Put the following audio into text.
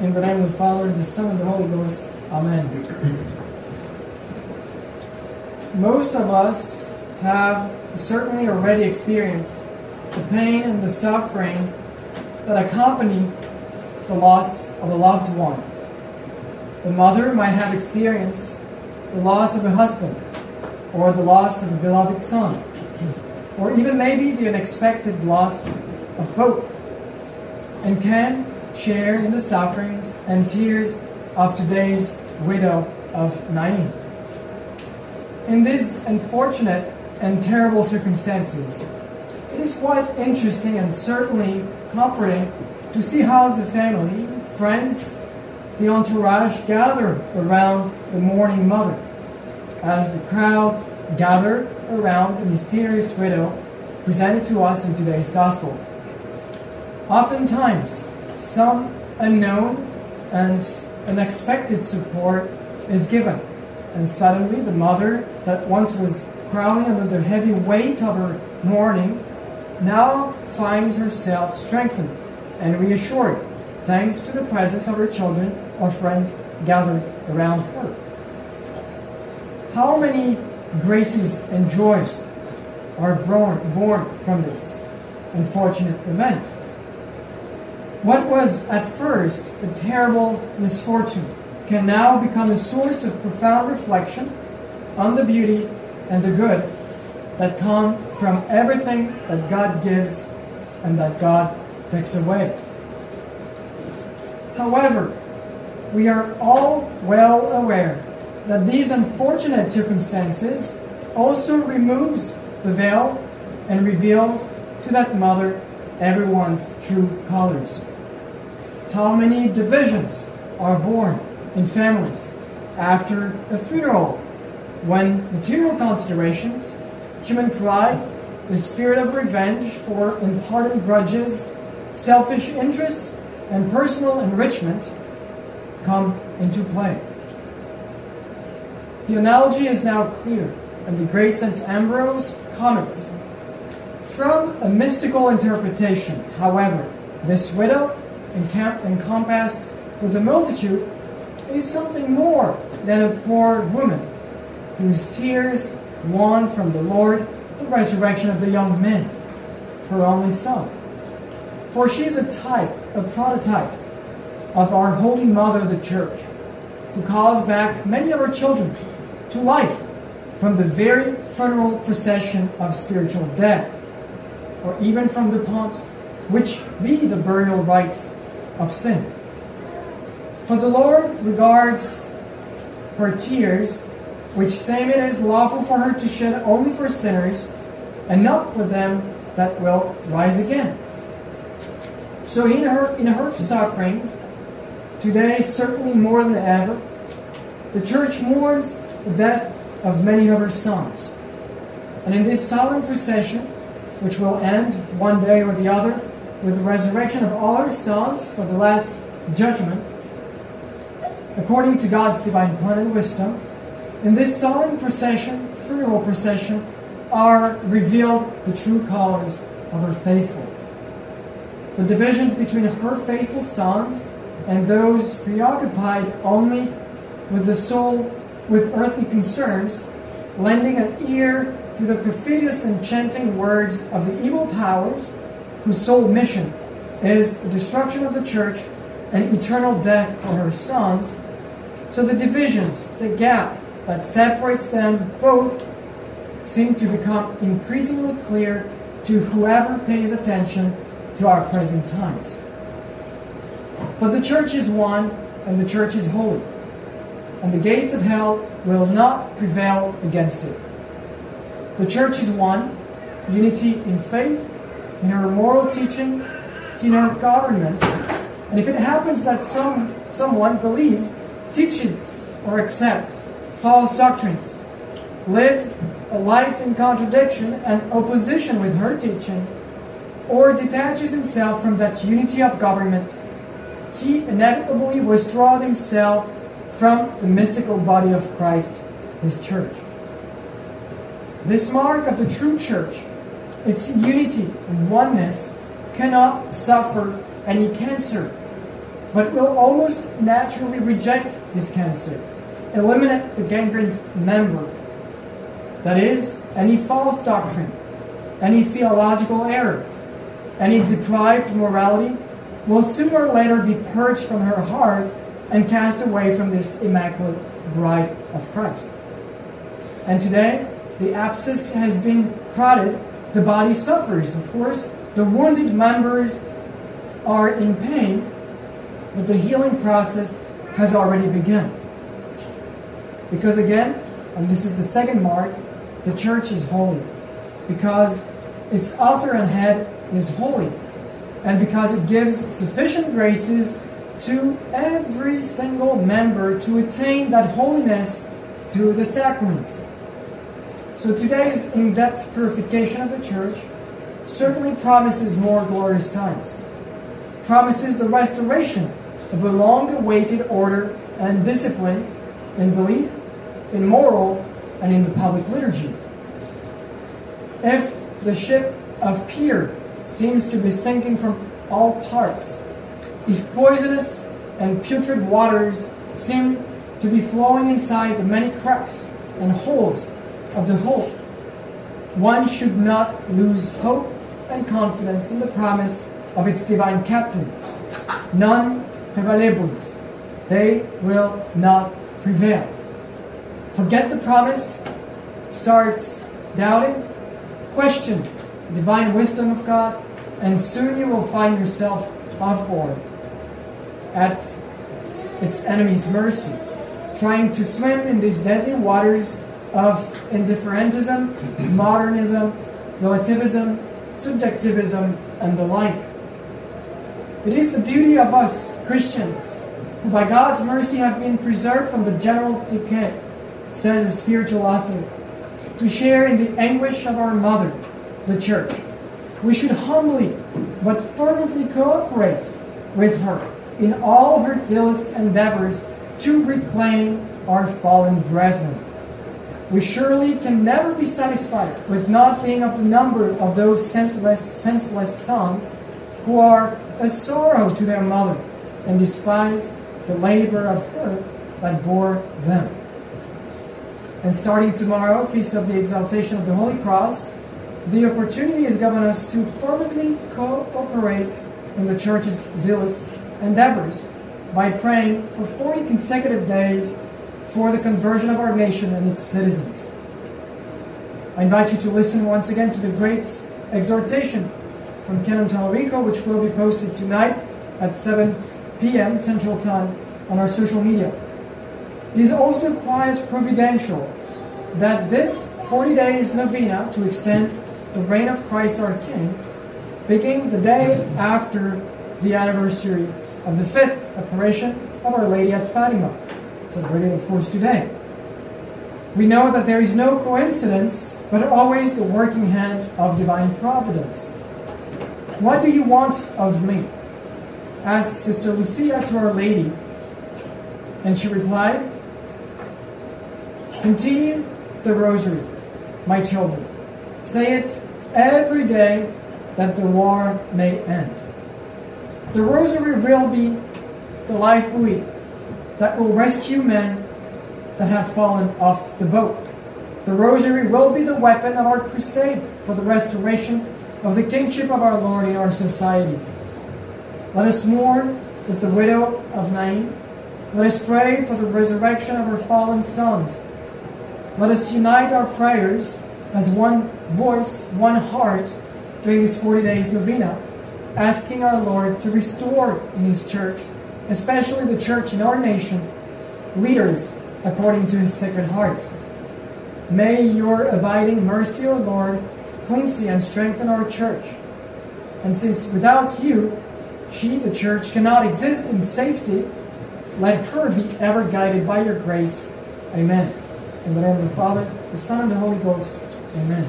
In the name of the Father, and the Son, and the Holy Ghost. Amen. Most of us have certainly already experienced the pain and the suffering that accompany the loss of a loved one. The mother might have experienced the loss of a husband, or the loss of a beloved son, or even maybe the unexpected loss of both, and can share in the sufferings and tears of today's widow of Nain. In these unfortunate and terrible circumstances, it is quite interesting and certainly comforting to see how the family, friends, the entourage gather around the mourning mother as the crowd gathered around the mysterious widow presented to us in today's gospel. Oftentimes, some unknown and unexpected support is given, and suddenly the mother that once was crowding under the heavy weight of her mourning now finds herself strengthened and reassured thanks to the presence of her children or friends gathered around her. How many graces and joys are born, born from this unfortunate event? What was at first a terrible misfortune can now become a source of profound reflection on the beauty and the good that come from everything that God gives and that God takes away. However, we are all well aware that these unfortunate circumstances also removes the veil and reveals to that mother everyone's true colors. How many divisions are born in families after a funeral when material considerations, human pride, the spirit of revenge for unpardoned grudges, selfish interests, and personal enrichment come into play. The analogy is now clear, and the great St. Ambrose comments. From a mystical interpretation, however, this widow, encompassed with the multitude, is something more than a poor woman whose tears won from the Lord the resurrection of the young men, her only son. For she is a type, a prototype of our Holy Mother, the Church, who calls back many of her children to life from the very funeral procession of spiritual death, or even from the pomps which be the burial rites of sin. For the Lord regards her tears, which same it is lawful for her to shed only for sinners, and not for them that will rise again. So in her in her sufferings, today certainly more than ever, the church mourns the death of many of her sons. And in this solemn procession, which will end one day or the other with the resurrection of all her sons for the last judgment, according to God's divine plan and wisdom, in this solemn procession, funeral procession, are revealed the true colors of her faithful. The divisions between her faithful sons and those preoccupied only with the soul, with earthly concerns, lending an ear to the perfidious enchanting words of the evil powers whose sole mission is the destruction of the church and eternal death for her sons. So the divisions, the gap that separates them both, seem to become increasingly clear to whoever pays attention to our present times. But the church is one, and the church is holy, and the gates of hell will not prevail against it. The church is one, unity in faith, in her moral teaching, in her government, and if it happens that some someone believes, teaches, or accepts false doctrines, lives a life in contradiction and opposition with her teaching, or detaches himself from that unity of government, he inevitably withdraws himself from the mystical body of Christ, his church. This mark of the true church, its unity and oneness, cannot suffer any cancer. but will almost naturally reject this cancer, eliminate the gangrened member. That is, any false doctrine, any theological error, any deprived morality will sooner or later be purged from her heart and cast away from this immaculate bride of Christ. And today, the abscess has been crowded, the body suffers, of course, the wounded members are in pain, but the healing process has already begun. Because again, and this is the second mark, the church is holy. Because its author and head is holy. And because it gives sufficient graces to every single member to attain that holiness through the sacraments. So today's in depth purification of the church certainly promises more glorious times, promises the restoration of a long awaited order and discipline in belief, in moral, and in the public liturgy. If the ship of Peter seems to be sinking from all parts, if poisonous and putrid waters seem to be flowing inside the many cracks and holes of the hull, one should not lose hope and confidence in the promise of its divine captain. Non praevalebunt. They will not prevail. Forget the promise, starts doubting, question the divine wisdom of God, and soon you will find yourself off board at its enemy's mercy, trying to swim in these deadly waters of indifferentism, modernism, relativism, subjectivism, and the like. It is the duty of us, Christians, who by God's mercy have been preserved from the general decay, says a spiritual author, to share in the anguish of our mother, the Church. We should humbly but fervently cooperate with her in all her zealous endeavors to reclaim our fallen brethren. We surely can never be satisfied with not being of the number of those senseless, senseless sons who are a sorrow to their mother and despise the labor of her that bore them. And starting tomorrow, Feast of the Exaltation of the Holy Cross, the opportunity is given us to fervently cooperate in the Church's zealous endeavors by praying for 40 consecutive days for the conversion of our nation and its citizens. I invite you to listen once again to the great exhortation from Canon Talarico, which will be posted tonight at 7 p.m. Central Time on our social media. It is also quite providential that this 40 days novena to extend the reign of Christ our King begin the day after the anniversary of the fifth apparition of Our Lady at Fatima, celebrated, of course, today. We know that there is no coincidence, but always the working hand of divine providence. What do you want of me? asked Sister Lucia to Our Lady. And she replied, Continue the rosary, my children. Say it every day that the war may end. The rosary will be the life buoy that will rescue men that have fallen off the boat. The rosary will be the weapon of our crusade for the restoration of the kingship of our Lord in our society. Let us mourn with the widow of Nain. Let us pray for the resurrection of her fallen sons. Let us unite our prayers as one voice, one heart during this 40 days novena asking our Lord to restore in His church, especially the church in our nation, leaders according to His sacred heart. May your abiding mercy, O Lord, cleanse and strengthen our church. And since without you, she, the church, cannot exist in safety, let her be ever guided by your grace. Amen. In the name of the Father, the Son, and the Holy Ghost. Amen.